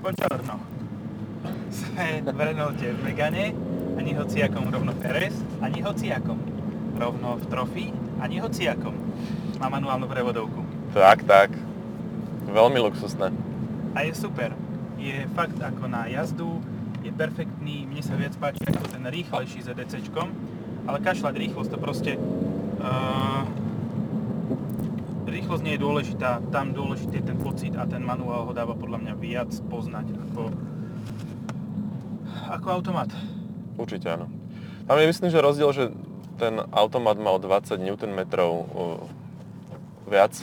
Buongiorno. Sme v Renaulte v Megane, ani hociakom rovno RS, ani hociakom. Rovno v Trophy, ani hociakom. Má manuálnu prevodovku. Tak, tak. Veľmi luxusné. A je super. Je fakt ako na jazdu, je perfektný, mne sa viac páči ako ten rýchlejší ZDCčkom, ale kašľať rýchlosť to proste... Uh, rýchlosť nie je dôležitá, tam dôležitý je ten pocit a ten manuál ho dáva podľa mňa viac poznať ako, ako automat. Určite áno. Tam je myslím, že rozdiel, že ten automat má o 20 Nm viac,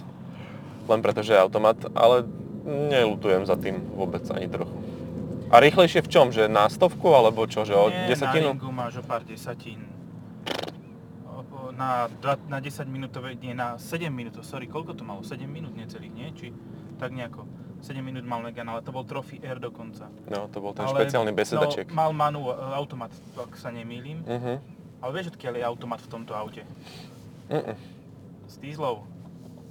len preto, že je automat, ale nelutujem za tým vôbec ani trochu. A rýchlejšie v čom? Že na stovku, alebo čo? Že o Nie, desatinu? na máš o pár desatín. Na, na 10 minútové, nie, na 7 minút, sorry, koľko to malo? 7 minút necelých, nie? Či tak nejako. 7 minút mal Megane, ale to bol Trophy Air dokonca. No, to bol ten Ale, špeciálny besedaček. No, mal manu, automat, ak sa nemýlim. Mhm. Ale vieš, odkiaľ je automat v tomto aute? Mm-mm. Z dieslov.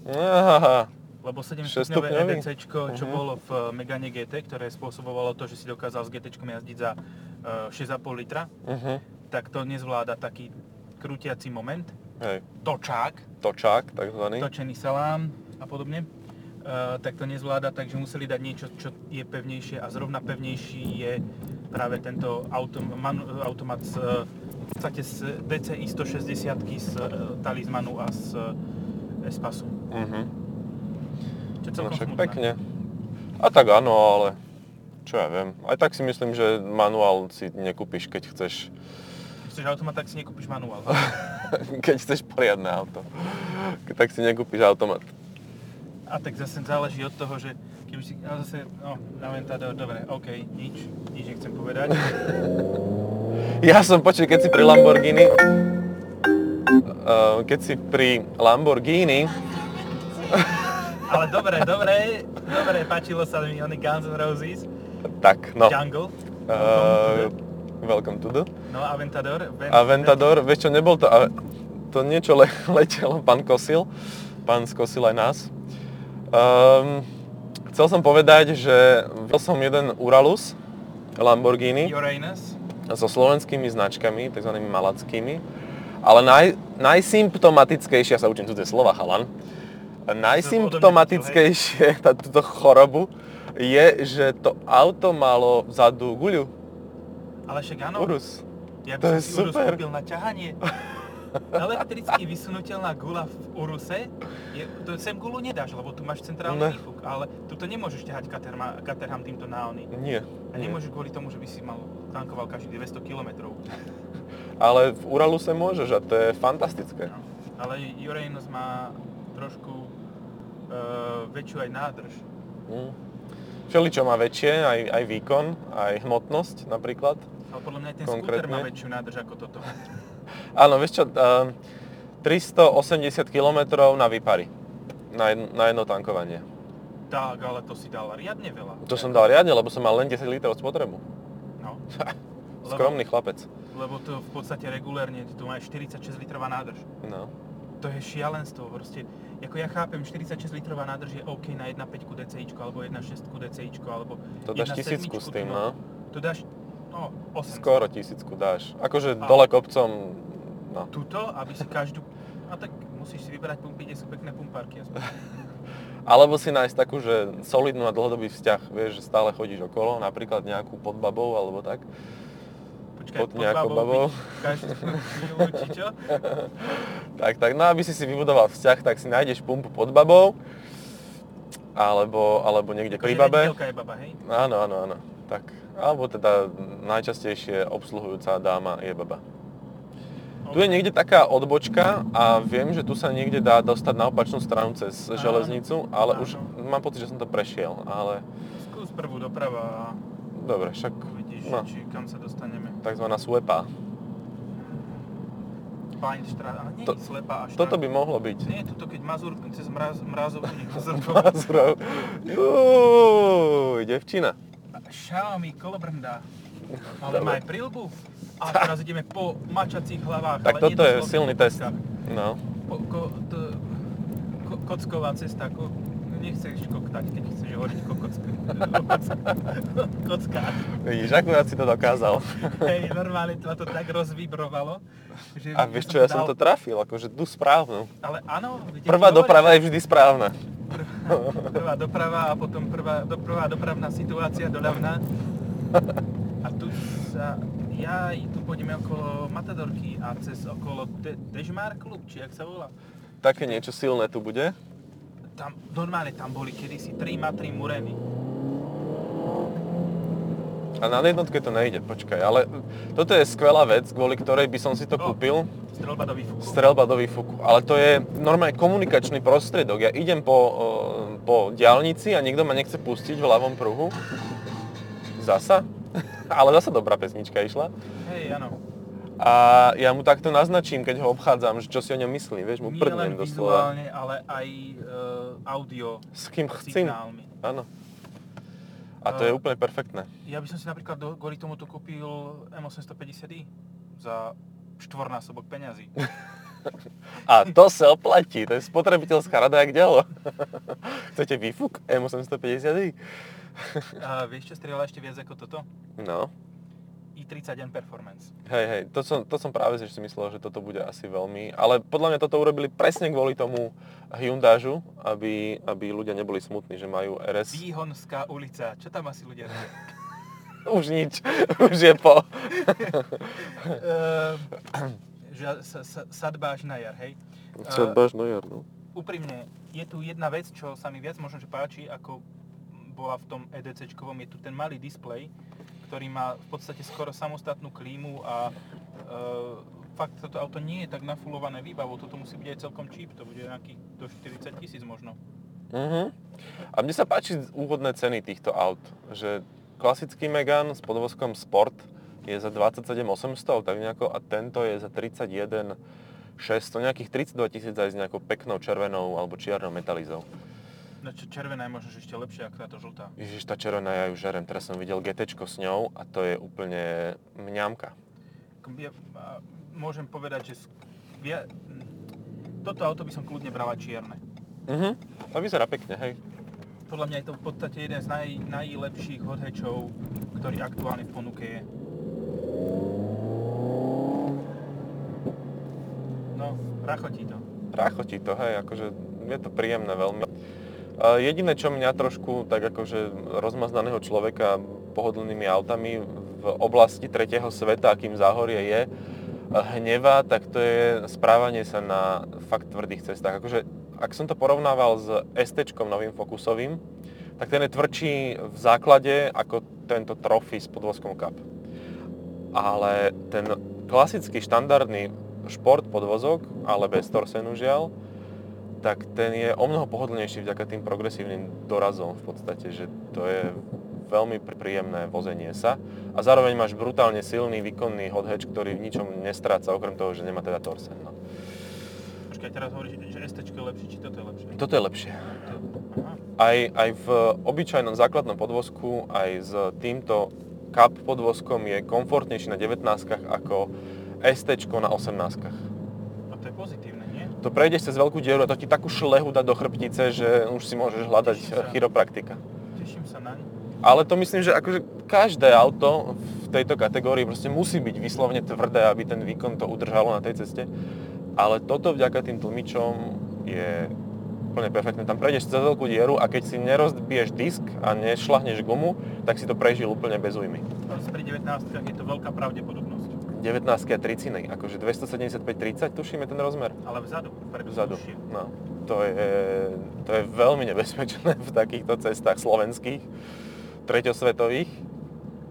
Aha. Lebo 7 Šesťstupňový? stupňové EDC, čo Mhm. bolo v Megane GT, ktoré spôsobovalo to, že si dokázal s GT jazdiť za eh, 6,5 litra, Mhm. tak to nezvláda taký krútiaci moment, Hej. točák, Točák, takzvaný. točený salám a podobne, uh, tak to nezvláda, takže museli dať niečo, čo je pevnejšie a zrovna pevnejší je práve tento autom, man, automat z, v podstate z DCI 160 z uh, Talismanu a z uh, Espasu. Mhm. Čo je No celkom však smutné. pekne. A tak áno, ale čo ja viem. Aj tak si myslím, že manuál si nekúpiš, keď chceš, Chceš automat, tak si nekúpiš manuál. keď chceš poriadne auto. Tak si nekúpiš automat. A tak zase záleží od toho, že keby si, ale zase, no, Aventador, dobre, OK, nič, nič nechcem povedať. Ja som, počuj, keď si pri Lamborghini, uh, keď si pri Lamborghini, Ale dobre, dobre, dobre, páčilo sa mi oni Guns N' Roses, tak no, Jungle, uh, welcome to the no Aventador, Ven- Aventador, vieš čo, nebol to, to niečo le, letelo, pán Kosil, pán skosil aj nás. Um, chcel som povedať, že videl som jeden Uralus Lamborghini. Uranus, so slovenskými značkami, tzv. malackými, ale naj, najsymptomatickejšie, ja sa učím cudzie slova, chalan, najsymptomatickejšie túto chorobu je, že to auto malo vzadu guľu, ale však áno, Urus. ja by to som je si Urus super. kúpil na ťahanie. Elektricky vysunutelná gula v Uruse, je, to sem gulu nedáš, lebo tu máš centrálny Ne. výfuk, ale tu to nemôžeš ťahať Caterham, Caterham týmto na ony. Nie. A nemôžeš kvôli tomu, že by si mal tankoval každých 200 km. Ale v Uraluse môžeš a to je fantastické. No. Ale Uranus má trošku uh, väčšiu aj nádrž. Mm. Všeličo má väčšie, aj, aj výkon, aj hmotnosť napríklad. Ale podľa mňa aj ten skúter má Konkrétne? väčšiu nádrž ako toto. Áno, vieš čo, uh, 380 km na výpary. Na jedno, na jedno tankovanie. Tak, ale to si dal riadne veľa. To som dal riadne, lebo som mal len 10 litrov spotrebu. No. Skromný chlapec. Lebo to v podstate regulérne, tu máš 46 litrová nádrž. No. To je šialenstvo, proste. Ako ja chápem, 46 litrová nádrž je OK na 1.5 DCIčko, alebo 1.6 DCIčko, alebo To dáš 1.7 tisícku s tým, no. To dáš, no, 800. Skoro tisícku dáš. Akože A- dole kopcom, no. Tuto, aby si každú... A tak musíš si vyberať pumpy, kde sú pekné pumpárky. aspoň. Alebo si nájsť takú, že solidnú a dlhodobý vzťah, vieš, že stále chodíš okolo, napríklad nejakú pod babou alebo tak. Počkaj, Pod nejakou babou. Každú? Tak, tak, no aby si si vybudoval vzťah, tak si nájdeš pumpu pod babou, alebo, alebo niekde pri Akože babe. rediteľka je baba, hej? Áno, áno, áno. Tak, alebo teda najčastejšie obsluhujúca dáma je baba. Tu je niekde taká odbočka a viem, že tu sa niekde dá dostať na opačnú stranu cez Áno, železnicu, ale už áno. mám pocit, že som to prešiel, ale Skús prvú doprava a dobre, však uvidíš, no, či kam sa dostaneme. takzvaná swepa. Fajnštrát, ale nie To- je slepá až Toto tak. by mohlo byť. Nie, tuto keď Mazur, cez mraz, mrazovku, nie Mazurkovú. Mazurov. Juuu, devčina. Xiaomi kolobrnda. Ale má aj prilbu. A teraz ideme po mačacích hlavách. Tak toto je silný test. No. Po, ko, to, ko, kocková cesta. Ko, nechceš koktať, keď chceš hodiť kokocka. Kocka. Vidíš, akurát si to dokázal. Hej, normálne to, to tak rozvibrovalo. Že A vieš čo, ja som to trafil, akože tu správnu. Ale áno, Prvá doprava je vždy správna. prvá doprava a potom prvá, do, prvá dopravná situácia doľavná. A tu sa, ja tu pôjdeme okolo Matadorky a cez okolo De, Dežmár klub, či jak sa volá. Také niečo silné tu bude. Tam, normálne tam boli kedysi 3 matry mureny. A na jednotke to nejde, počkaj, ale toto je skvelá vec, kvôli ktorej by som si to O. kúpil. Strelba do výfuku. Strelba do výfuku. Ale to je normálne komunikačný prostriedok. Ja idem po, po diálnici a niekto ma nechce pustiť v ľavom pruhu. Zasa. Ale zasa dobrá pesnička išla. Hej, áno. A ja mu takto naznačím, keď ho obchádzam, že čo si o ňom myslí, vieš, mu Nie prdnem len doslova. vizuálne, ale aj uh, audio S kým signálmi. Áno. A to je úplne perfektné. Ja by som si napríklad do, kvôli tomuto kúpil M850i za štvornásobok peňazí. A to sa oplatí, to je spotrebiteľská rada jak ďalo. Chcete výfuk M850i? A vieš čo strieľa ešte viac ako toto? No. i30N Performance. Hej, hej, to som, to som práve si myslel, že toto bude asi veľmi, ale podľa mňa toto urobili presne kvôli tomu Hyundaiu, aby, aby ľudia neboli smutní, že majú RS. Výhonská ulica. Čo tam asi ľudia robia? Už nič, už je po. Ehm, že sa, sa, sadbáš na jar, hej? Sadbáš na jar, no. Úprimne, je tu jedna vec, čo sa mi viac možno že páči, ako bola v tom EDCčkovom, je tu ten malý displej, ktorý má v podstate skoro samostatnú klímu a e, fakt toto auto nie je tak nafulované výbavou, toto musí byť aj celkom cheap, to bude nejakých do 40 tisíc možno. Uh-huh. A mne sa páči úvodné ceny týchto aut, že klasický Megane s podvozkom Sport je za 27 800, tak nejako, a tento je za 31 600, nejakých 32 tisíc aj s nejakou peknou červenou alebo čiernou metalizou. Červená je možno ešte lepšia ako táto žltá. Ježiš, tá červená ja ju žerem, teraz som videl GT s ňou a to je úplne mňamka. Ja, môžem povedať, že via, toto auto by som kľudne brala čierne. Mhm, to vyzerá pekne, hej. Podľa mňa je to v podstate jeden z naj, najlepších hot hatchov, ktorý aktuálne v ponuke je. No, rachotí to. Ráchotí to, hej, akože je to príjemné veľmi. Jediné, čo mňa trošku tak akože rozmaznaného človeka pohodlnými autami v oblasti tretieho sveta, akým záhorie je, hneva, tak to je správanie sa na fakt tvrdých cestách. Akože, ak som to porovnával s ST novým Focusovým, tak ten je tvrdší v základe ako tento Trophy s podvozkom Cup. Ale ten klasický štandardný šport podvozok, ale bez torsenu žiaľ, tak ten je o mnoho pohodlnejší vďaka tým progresívnym dorazom v podstate, že to je veľmi pr- príjemné vozenie sa a zároveň máš brutálne silný, výkonný hot hatch, ktorý v ničom nestráca, okrem toho, že nemá teda torsen. No. Počkaj, teraz hovoríš, že ST je lepšie, či toto je lepšie? Toto je lepšie. Aj, aj v obyčajnom základnom podvozku, aj s týmto Cup podvozkom je komfortnejší na 19 ako ST na 18 A to je pozitívne, nie? To prejdeš cez veľkú dieru a to ti takú šlehu dá do chrbtice, že už si môžeš hľadať Teším sa. chiropraktika. Teším sa naň. Ale to myslím, že akože každé auto v tejto kategórii proste musí byť vyslovne tvrdé, aby ten výkon to udržalo na tej ceste. Ale toto vďaka tým tlmičom je úplne perfektné. Tam prejdeš cez veľkú dieru a keď si nerozbiješ disk a nešlahneš gumu, tak si to prežil úplne bez újmy. Ale pri 19 je to veľká pravdepodobnosť. 19 a 30, akože 275-30 tušíme ten rozmer. Ale vzadu, predu Vzadu. No, to je, to je veľmi nebezpečné v takýchto cestách slovenských, treťosvetových.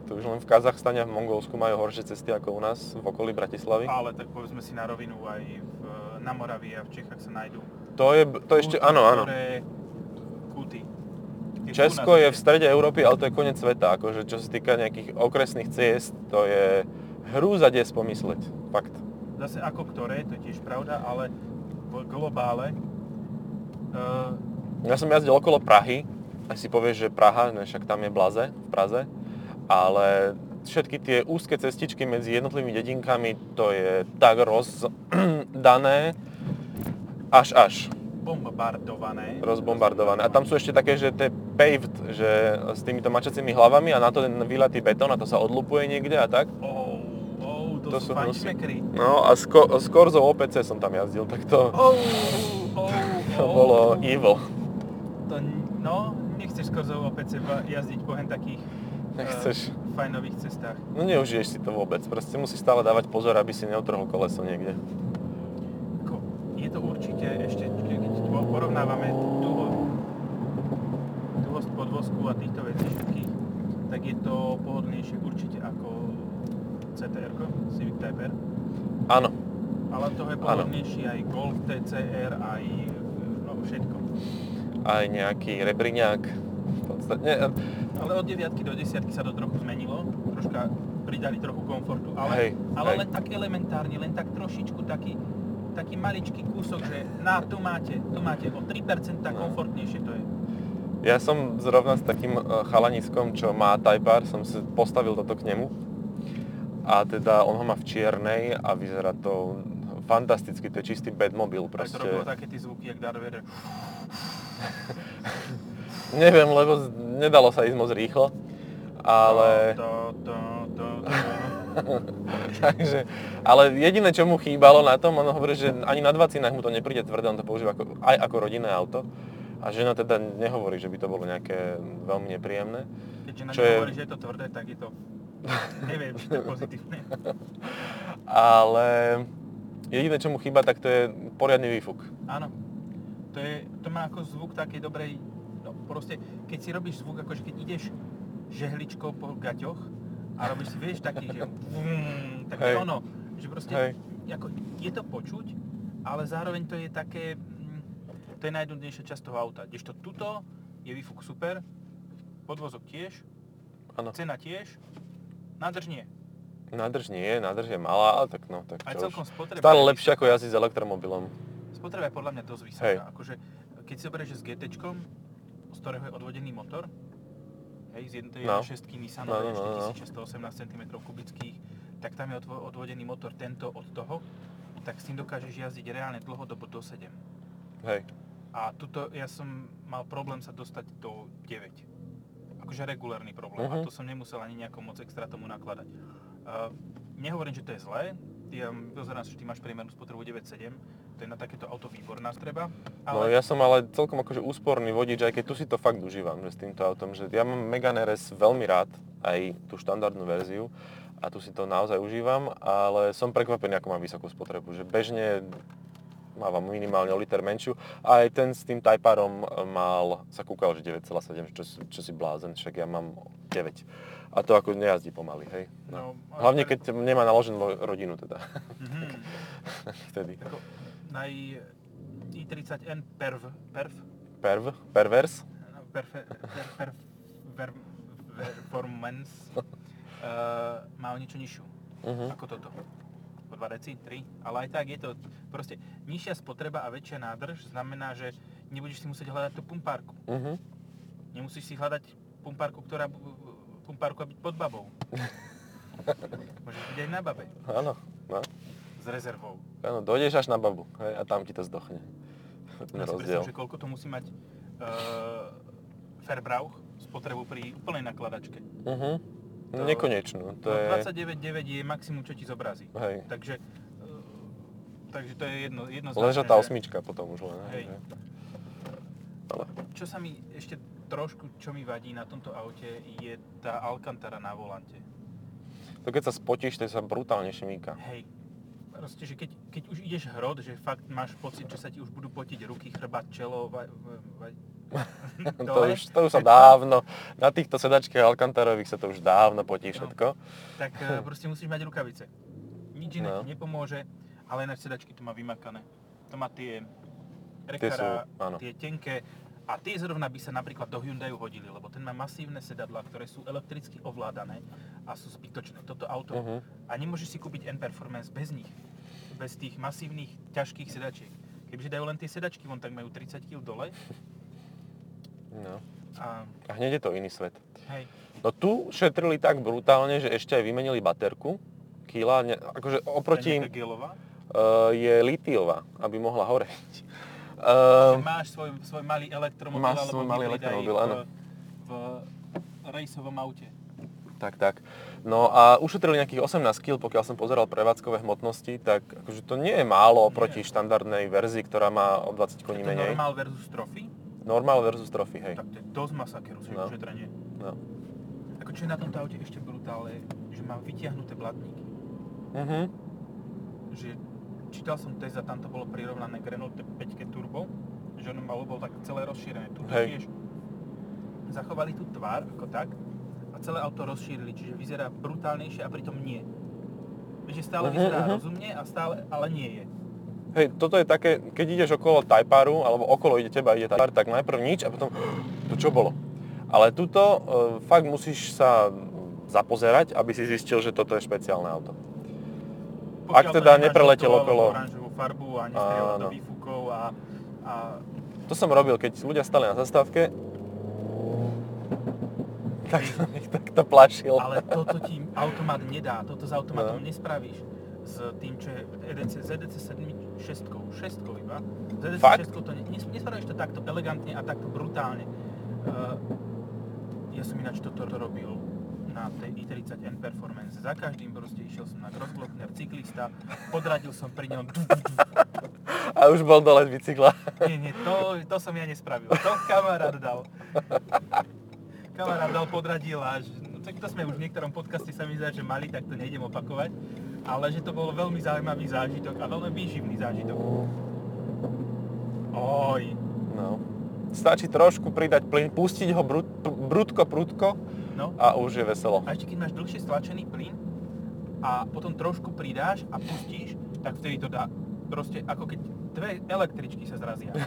Tu už len v Kazachstane a v Mongolsku majú horšie cesty ako u nás v okolí Bratislavy. Ale tak povedzme si na rovinu aj v, na Moravii a v Čechách sa nájdú To je, to ešte, kúty, áno, áno. Ktoré, kúty. Česko je v ešte- strede Európy, ale to je koniec sveta. Akože čo sa týka nejakých okresných ciest, to je hrúza des pomysleť. Fakt. Zase ako ktoré, to je tiež pravda, ale v globále uh, Ja som jazdil okolo Prahy, aj si povieš, že Praha, ne, však tam je Blaze, v Praze, ale všetky tie úzke cestičky medzi jednotlivými dedinkami, to je tak rozdané, až až. rozbombardované. rozbombardované. A tam sú ešte také, že to je paved, že s týmito mačacími hlavami a na to ten vylatý betón a to sa odlupuje niekde a tak. Oh, to, sú, fančmekry. No a s, ko- s Korzou OPC som tam jazdil, tak to, Oh, oh, to oh. bolo evil. To, no, nechceš skôr zo OPC jazdiť po hen takých Nechceš. eh, fajnových cestách. No neužiješ si to vôbec, proste musíš stále dávať pozor, aby si neutrhol koleso niekde. Je to určite ešte, ke- keď po- porovnávame dlho, dlhosť podvozku a týchto vecí všetkých, tak je to pohodlnejšie určite ako CTR, Civic Type R. Áno, Ale toho je pohodlnejší aj Golf TCR, aj no, všetko. aj nejaký rebriňák. Podstate, Ale od 9 do 10 sa to trochu zmenilo, troška pridali trochu komfortu, ale, Hej, ale hej. len tak elementárne, len tak trošičku taký, taký maličký kúsok, že na, tu máte, tu máte o 3% No. komfortnejšie to je. Ja som zrovna s takým e, chalaniskom, čo má Type R, som si postavil toto k nemu. A teda on ho má v čiernej a vyzerá to fantasticky, to je čistý Batmobil Aj to proste. robilo také tie zvuky, jak Darth Vader. Neviem, lebo nedalo sa ísť moc rýchlo. Ale... To, to, to, Takže, ale jediné, čo mu chýbalo na tom, on hovorí, že ani na dvacinách mu to nepríde tvrdé, on to používa ako, aj ako rodinné auto. A žena teda nehovorí, že by to bolo nejaké veľmi nepríjemné. Keďže na Čo ňu je- hovorí, že je to tvrdé, tak je to... Neviem, či to je pozitívne. Ale jediné, čo mu chýba, tak to je poriadny výfuk. Áno. To, je, to má ako zvuk takej dobrej... No proste, keď si robíš zvuk, akože keď ideš žehličkou po gaťoch a robíš si, vieš, taký, že... Vum, tak to Hej. ono. Že proste, Hej. ako, je to počuť, ale zároveň to je také... mm, To je najnudnejšia časť toho auta. Kdežto tuto je výfuk super, podvozok tiež, Áno. cena tiež, nádrž nie. Nádrž nie nádrž je malá, ale tak no, tak Aj celkom spotreba. Stále je lepšie ako jazdiť s elektromobilom. Spotreba je podľa mňa dosť vysoká. Hej. Akože, keď si zoberieš, s GT, z ktorého je odvodený motor, hej, z jednej No. no. 6 Nissan No, no, no, no. 4618 cm kubických, tak tam je odvo- odvodený motor tento od toho, tak s tým dokážeš jazdiť reálne dlhodobo do 7. Hej. A tuto ja som mal problém sa dostať do 9. Akože regulárny problém. A Mhm. to som nemusel ani nejako moc extra tomu nakladať. Uh, nehovorím, že to je zlé. Ja pozerám, že ty máš priemernú spotrebu 9,7. To je na takéto auto výborná streba. No ja som ale celkom akože úsporný vodič, aj keď tu si to fakt užívam, že s týmto autom, že ja mám Megane RS veľmi rád, aj tú štandardnú verziu a tu si to naozaj užívam, ale som prekvapený, ako mám vysokú spotrebu, že bežne mávam minimálne o liter menšiu a aj ten s tým Type Rom mal, sa kúkal, že 9,7, čo, si- čo si blázen, však ja mám 9. A to ako nejazdí pomaly, hej. No. No, Hlavne keď nemá naloženú rodinu teda, Mhm. vtedy. Ako naj i30N Perv, Perv, Perv, pervers, no, perfe, per, per, per, performance uh, má o niečo nižšiu Mhm. ako toto. 2 deci, 3, ale aj tak je to proste nižšia spotreba a väčšia nádrž znamená, že nebudeš si musieť hľadať tú pumpárku. Mhm. Nemusíš si hľadať pumpárku, ktorá pumpárku a byť pod babou. Môžeš byť aj na babe Áno, no. s rezervou. Áno, dojdeš až na babu hej, a tam ti to zdochne. Ten Ja rozdiel. predstav, že koľko to musí mať uh, Fairbrauch spotrebu pri úplnej nakladačke. Uh-huh. To- Nekonečnú. To no, je... 29,9 je maximum, čo ti zobrazí. Hej. Takže, uh, takže to je jedno, jednoznačné. Lenže tá že- osmička potom už len. Hej. Hej. Ale Čo sa mi ešte trošku, čo mi vadí na tomto aute, je tá Alcantara na volante. to keď sa spotíš, to sa brutálne šmíka. Hej. Proste, že keď, keď už ideš hrod, že fakt máš pocit, že sa ti už budú potiť ruky, chrbát, čelo, vaj, vaj, To už, to už sa dávno, na týchto sedačkách Alcantarových sa to už dávno potí No. všetko. tak eh, proste musíš mať rukavice. Nič iné No. ti nepomôže, ale ináč sedačky to má vymakané. To má tie Tie sú, rekara, áno. tie tenké a tie zrovna by sa napríklad do Hyundaiu hodili, lebo ten má masívne sedadlá, ktoré sú elektricky ovládané a sú zbytočné. Toto auto Mhm. a nemôžeš si kúpiť N-Performance bez nich. Bez tých masívnych, ťažkých sedačiek. Kebyže dajú len tie sedačky von, tak majú 30 kg dole No. a A hneď je to iný svet. hej, No tu šetrili tak brutálne, že ešte aj vymenili baterku. Kila, ne, akože je oproti nejaká gelová. uh, je litiová, aby mohla horeť. Uh, Máš svoj, svoj malý elektromobil, Máš alebo svoj malý elektromobil, v, áno. v rejsovom aute. tak, tak. No a ušetrili nejakých 18 kg, pokiaľ som pozeral prevádzkové hmotnosti, tak akože to nie je málo oproti štandardnej verzii, ktorá má o 20 koní Je to menej. normál versus trophy, Normál versus trophy, hej. tak to je dosť masaker, No. ušetrenie. No. Ako čo je na tomto aute ešte brutálne, že má vytiahnuté blatníky. Mhm. Že čítal som test a tam to bolo prirovnané k Renault 5 Turbo, že ono malo bolo tak celé rozšírené. Tu tiež zachovali tú tvár ako tak a celé auto rozšírili, čiže vyzerá brutálnejšie a pritom nie. Vieš, že stále Mhm, vyzerá mhm. rozumne a stále, ale nie je. Hej, toto je také, keď ideš okolo Tajparu, alebo okolo ide teba, ide Tajpar, tak najprv nič a potom, to čo bolo? Ale tuto e, fakt musíš sa zapozerať, aby si zistil, že toto je špeciálne auto. Ak Pokiaľ to teda nepreletel okolo- farbu a nestrieľa do výfukov a, a To som robil, keď ľudia stali na zastávke, tak som ich takto plašil. Ale toto ti automat nedá, toto s automatom No. nespravíš. S tým, čo je EDC, ZDC 7, 6, 6 iba. ZDC Fakt? 6 to ne, nes- nespravíš to takto elegantne a takto brutálne. Uh, ja som ináč toto robil na tej i30N Performance. Za každým proste išiel som na Grossglockner, cyklista, podradil som pri ňom. A už bol dole z bicykla. Nie, nie, to, to som ja nespravil. To kamarát dal. Kamarát dal, podradil a že, no, tak to sme už v niektorom podcaste sa mi zdá, že mali, tak to nejdem opakovať. Ale že to bol veľmi zaujímavý zážitok a veľmi výživný zážitok. Oj, No. Stačí trošku pridať plyn, pustiť ho brud, brudko, prudko no. a už je veselo. A ešte keď máš dlhšie stlačený plyn a potom trošku pridáš a pustíš, tak vtedy to dá proste ako keď dve električky sa zrazia.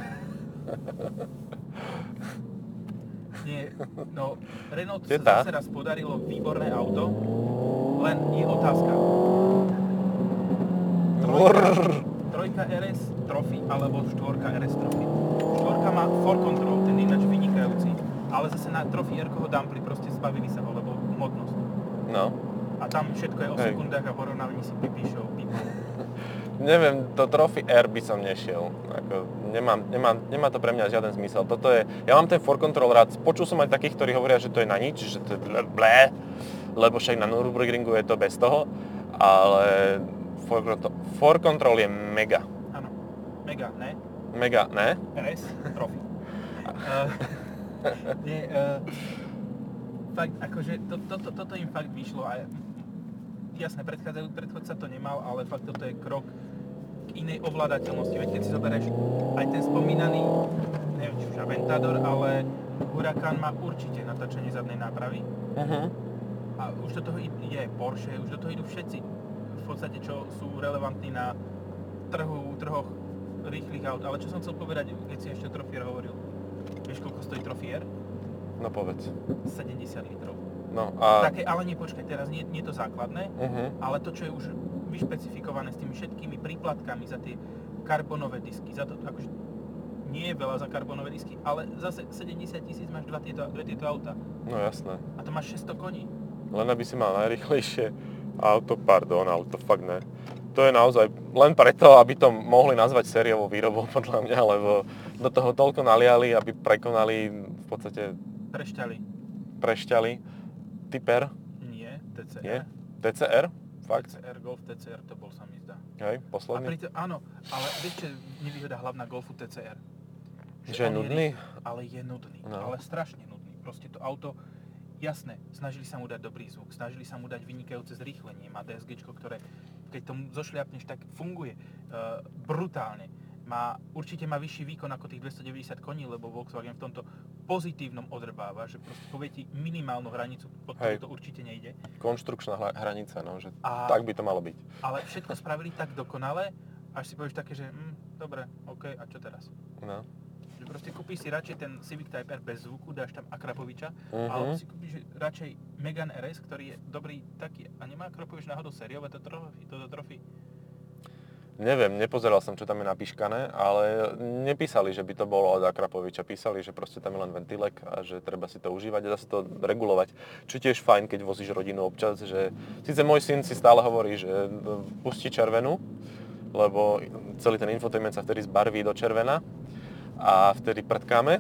Nie, no Renault sa zase raz podarilo výborné auto, len je otázka. Trojka RS Trophy alebo štvorka RS Trophy. Štvorka má for control, ten je ináč vynikajúci, ale zase na Trophy R ho dumpli, proste zbavili sa ho, lebo hmotnosť. No. A tam všetko je o Hej. sekundách a porovnávaní si pipíšov. Neviem, to Trophy R by som nešiel. Ako, nemám, nemám, nemá to pre mňa žiaden zmysel. Toto je, ja mám ten for control rád. Počul som aj takých, ktorí hovoria, že to je na nič, že to je blé, lebo však na Nürburgringu je to bez toho, ale for, control- for control je mega. Áno, mega, ne? Mega, ne? RS Trophy. Uh, nie, uh, fakt, akože to, to, to, toto im fakt vyšlo a jasné, predchádzajú, predchodca to nemal, ale fakt toto je krok k inej ovládateľnosti. Veď keď si zoberieš aj ten spomínaný, neviem či už Aventador, ale Huracan má určite natáčanie zadnej nápravy Uh-huh. a už do toho ide aj Porsche, už do toho idú všetci podstate, čo sú relevantní na trhu, trhoch rýchlych aut. Ale čo som chcel povedať, keď si ešte o Trofier hovoril. Vieš, koľko stojí Trofier? No povedz. 70 litrov. No a... Také, ale nie, počkaj, teraz nie, nie to základné, Uh-huh. ale to, čo je už vyšpecifikované s tými všetkými príplatkami za tie karbonové disky, za to, akože nie je veľa za karbonové disky, ale zase 70 tisíc máš dva tieto, dve tieto auta No jasné. a to máš 600 koní. Len aby si mal najrychlejšie auto, pardon, ale to fakt ne. To je naozaj len preto, aby to mohli nazvať sériovou výrobou, podľa mňa, lebo do toho toľko naliali, aby prekonali, v podstate Prešťali. prešťali. Typer, Nie, TCR. je? TCR? Fakt? TCR, Golf TCR, to bol sa mi zdá. Hej, A posledný? pritom, áno, ale vieš, čo je nevýhoda hlavná Golfu TCR? Že je on nudný? rýchly, ale je nudný, No. ale strašne nudný. Proste to auto, jasné, snažili sa mu dať dobrý zvuk, snažili sa mu dať vynikajúce zrýchlenie, má DSG, ktoré keď tomu zošliapneš, tak funguje uh, brutálne. Má, určite má vyšší výkon ako tých 290 koní, lebo Volkswagen v tomto pozitívnom odrbáva, že proste povie ti minimálnu hranicu, pod ktorú Hej. to určite nejde. Konštrukčná hranica, no, že A- tak by to malo byť. Ale všetko spravili tak dokonale, až si povieš také, že hm, dobre, OK, a čo teraz? No. Proste kúpiš si radšej ten Civic Type R bez zvuku, dáš tam Akrapoviča, Mhm. alebo si kúpiš radšej Megane RS, ktorý je dobrý taký a nemá Akrapovič náhodou sériové to trofy, toto trofy. Neviem, nepozeral som, čo tam je napíškané, ale nepísali, že by to bolo od Akrapoviča. Písali, že proste tam je len ventilek a že treba si to užívať a dá sa to regulovať. Čo tiež fajn, keď vozíš rodinu občas, že síce môj syn si stále hovorí, že pustí červenú, lebo celý ten infotainment sa vtedy zbarví do červena, a vtedy prdkáme,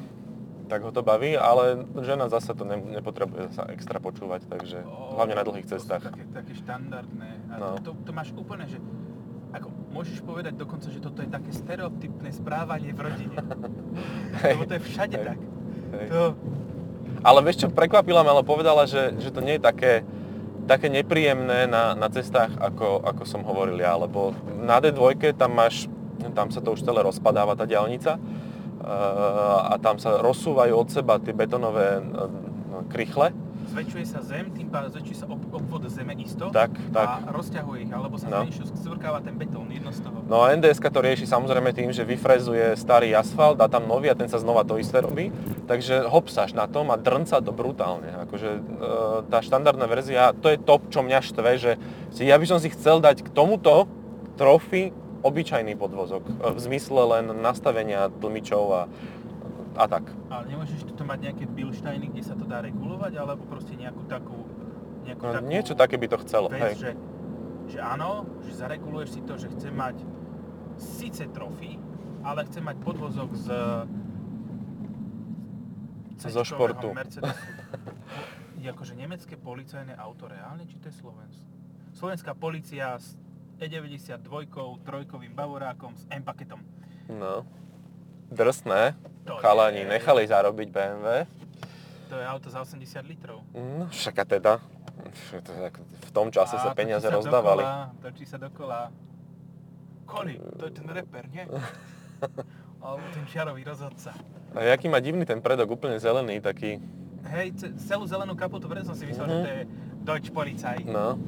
tak ho to baví, ale žena zase to ne, nepotrebuje sa extra počúvať, takže hlavne na dlhých cestách. To také, také štandardné. A No. to, to máš úplne, že ako, môžeš povedať dokonca, že toto je také stereotypné správanie v rodine. Lebo to je všade Hej. tak. Hej. To, Ale vieš čo, prekvapila ma, ale povedala, že, že to nie je také, také nepríjemné na, na cestách, ako, ako som hovoril ja, lebo na D2 tam máš, tam sa to už celé rozpadáva tá diaľnica eh, a tam sa rozsúvajú od seba tie betonové krychle, zväčšuje sa zem, tým pádom zväčšuje sa ob, obvod zeme isto tak, tak. a rozťahuje ich, alebo sa No. zvrkáva ten betón, jedno z toho. No a NDS to rieši samozrejme tým, že vyfrezuje starý asfalt, dá tam nový a ten sa znova to isté robí. Takže hopsáš na tom a drnca to brutálne. Akože e, tá štandardná verzia, to je top, čo mňa štve, že ja by som si chcel dať k tomuto trofy obyčajný podvozok. E, v zmysle len nastavenia tlmičov a, a tak. Ale nemôžeš tu mať nejaké bilštajny, kde sa to dá regulovať, alebo proste nejakú takú... Nejakú No, takú niečo také by to chcelo. vec, Hej. že, že áno, že zareguluješ si to, že chce mať síce trofy, ale chce mať podvozok z Zo športu. Mercedesu. Akože nemecké policajné auto reálne, či to je Slovensko? Slovenská policia E92, trojkovým bavorákom s M-paketom. No. Drsné. To Chalani je- nechali zarobiť BMW. To je auto za 80 litrov. No však a teda. V tom čase A sa točí peniaze sa rozdávali. Dokola, točí sa dokola. Koli, to je ten reper, nie? Alebo ten čiarový rozhodca. A jaký má divný ten predok, úplne zelený, taký, Hej, ce- celú zelenú kapotu, preto som si myslel, Mhm. že to je Deutsch Polizei. no.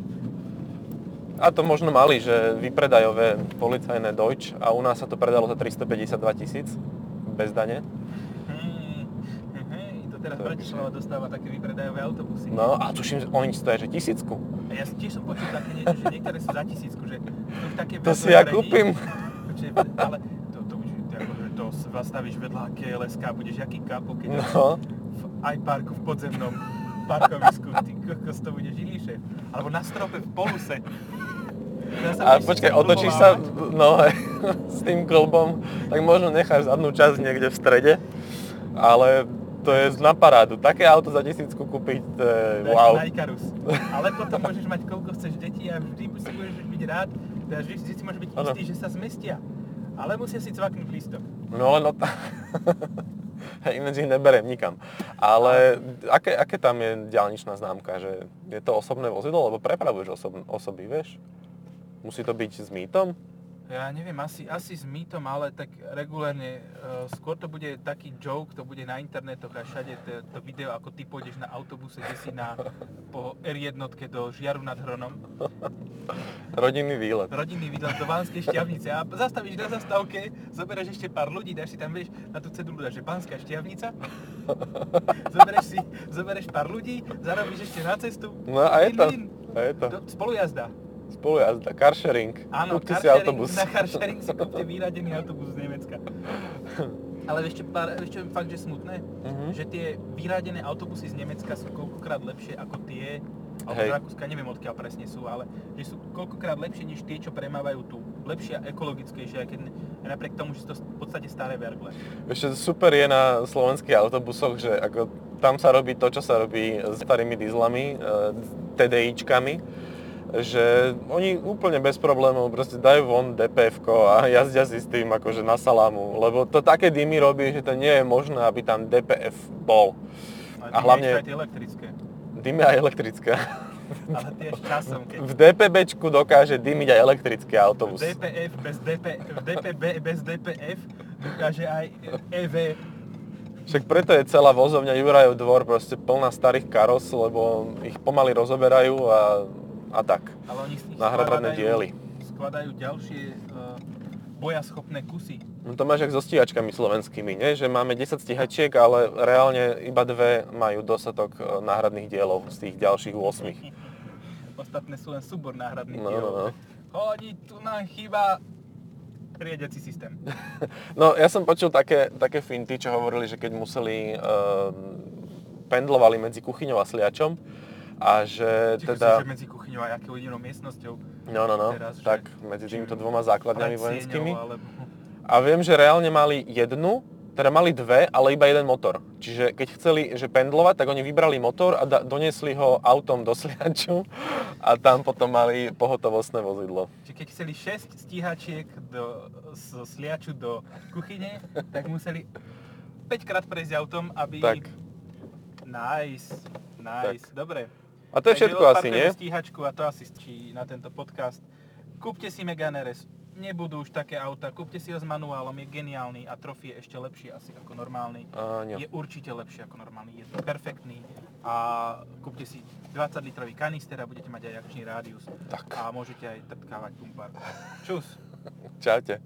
A to možno mali, že vypredajové policajné Deutsch a u nás sa to predalo za 352 tisíc bez dane. Hej, hej, to teraz Takže- Bratislava dostáva také vypredajové autobusy. No a tuším, oni stojí, že tisícku. A ja tiež som počul také niečo, že niektoré sú za tisícku, že to už také To si ja kúpim. Ale to, to už, to, to s- stavíš vedľa KLSK, budeš jaký kapo, keď No. v iParku v podzemnom parkovisku, ty kokos, to budeš iný šéf. Alebo na strope v poluse. A počkaj, otočíš sa, no hej, s tým klbom, tak možno necháš zadnú časť niekde v strede, ale to je na parádu. Také auto za tisícku kúpiť, to je wow. Na. Ale potom môžeš mať koľko chceš detí a vždy si budeš byť rád, teda vždy, si môžeš byť Áno. istý, že sa zmestia. Ale musia si cvaknúť lístok. No ot... Hej, ináč ich neberiem nikam. Ale aké, aké tam je diálničná známka? Že je to osobné vozidlo, lebo prepravuješ osob, osoby, vieš? Musí to byť s mýtom? Ja neviem, asi, asi s mýtom, ale tak regulárne, uh, skôr to bude taký joke, to bude na internetoch a všade to, to video, ako ty pôjdeš na autobuse, kde si na, po R1 do Žiaru nad Hronom, Rodinný výlet. rodinný výlet do Banskej šťavnice a zastavíš na zastávke, zoberieš ešte pár ľudí, dáš si tam, vieš, na tú cedulu dáš, že Banská šťavnica, zoberieš si, zoberieš pár ľudí, zarobíš ešte na cestu, No a je to. A je to. Spolujazda. Spolujazda, car sharing. Áno, Kúpte si carsharing- autobus. Na carsharing si kúpte vyradený autobus z Nemecka. Ale ešte, pár, ešte fakt, že smutné, Mhm. že tie vyradené autobusy z Nemecka sú koľkokrát lepšie ako tie, alebo z Rakúska, neviem odkiaľ presne sú, ale že sú koľkokrát lepšie než tie, čo premávajú tu. Lepšie a ekologickejšie, aj keď napriek tomu, že sú to v podstate staré vergle. Ešte super je na slovenských autobusoch, že ako tam sa robí to, čo sa robí s starými dieslami, eh, TDIčkami, že oni úplne bez problémov proste dajú von dpf a jazdia si s tým akože na salámu, lebo to také dymy robí, že to nie je možné, aby tam DPF bol. Ale A hlavne- ešte aj elektrické. Dymy aj elektrická. Ale tie až časom, keď V DPBčku dokáže dymiť aj elektrický autobus. DPF bez DP, v DPB bez DPF dokáže aj EV Však preto je celá vozovňa Jurajov dvor proste plná starých karos, lebo ich pomaly rozoberajú a, a tak. Ale oni skladajú- diely. Skladajú ďalšie uh, bojaschopné kusy. No to máš jak so stíhačkami slovenskými, nie? že máme 10 stíhačiek, ale reálne iba dve majú dostatok e, náhradných dielov z tých ďalších 8. Ostatné sú len súbor náhradných No, dielov. no, no. Chodí, tu nám chýba riadiaci systém. No ja som počul také, také finty, čo hovorili, že keď museli, uh, pendlovali medzi kuchyňou a sliačom a že Čiže teda... že medzi kuchyňou a akou jedinou miestnosťou. No, no, no, teraz, že- tak medzi týmito dvoma základňami vojenskými. Alebo... A viem, že reálne mali jednu teda mali dve, ale iba jeden motor. Čiže keď chceli že pendlovať, tak oni vybrali motor a da- doniesli ho autom do sliaču a tam potom mali pohotovostné vozidlo. Čiže keď chceli 6 stíhačiek do, z sliaču do kuchyne, tak museli 5 krát prejsť autom, aby... Tak. Nice, nice, dobre. A to je Takže všetko asi, nie? stíhačku a to asi stačí na tento podcast. Kúpte si Megane RS, nebudú už také auta, kúpte si ho s manuálom, je geniálny a trofy je ešte lepší asi ako normálny. Áno. Je určite lepší ako normálny, je perfektný a kúpte si 20 litrový kanister a budete mať aj akčný rádius Tak. a môžete aj trtkávať pumpár. Čus! Čaute.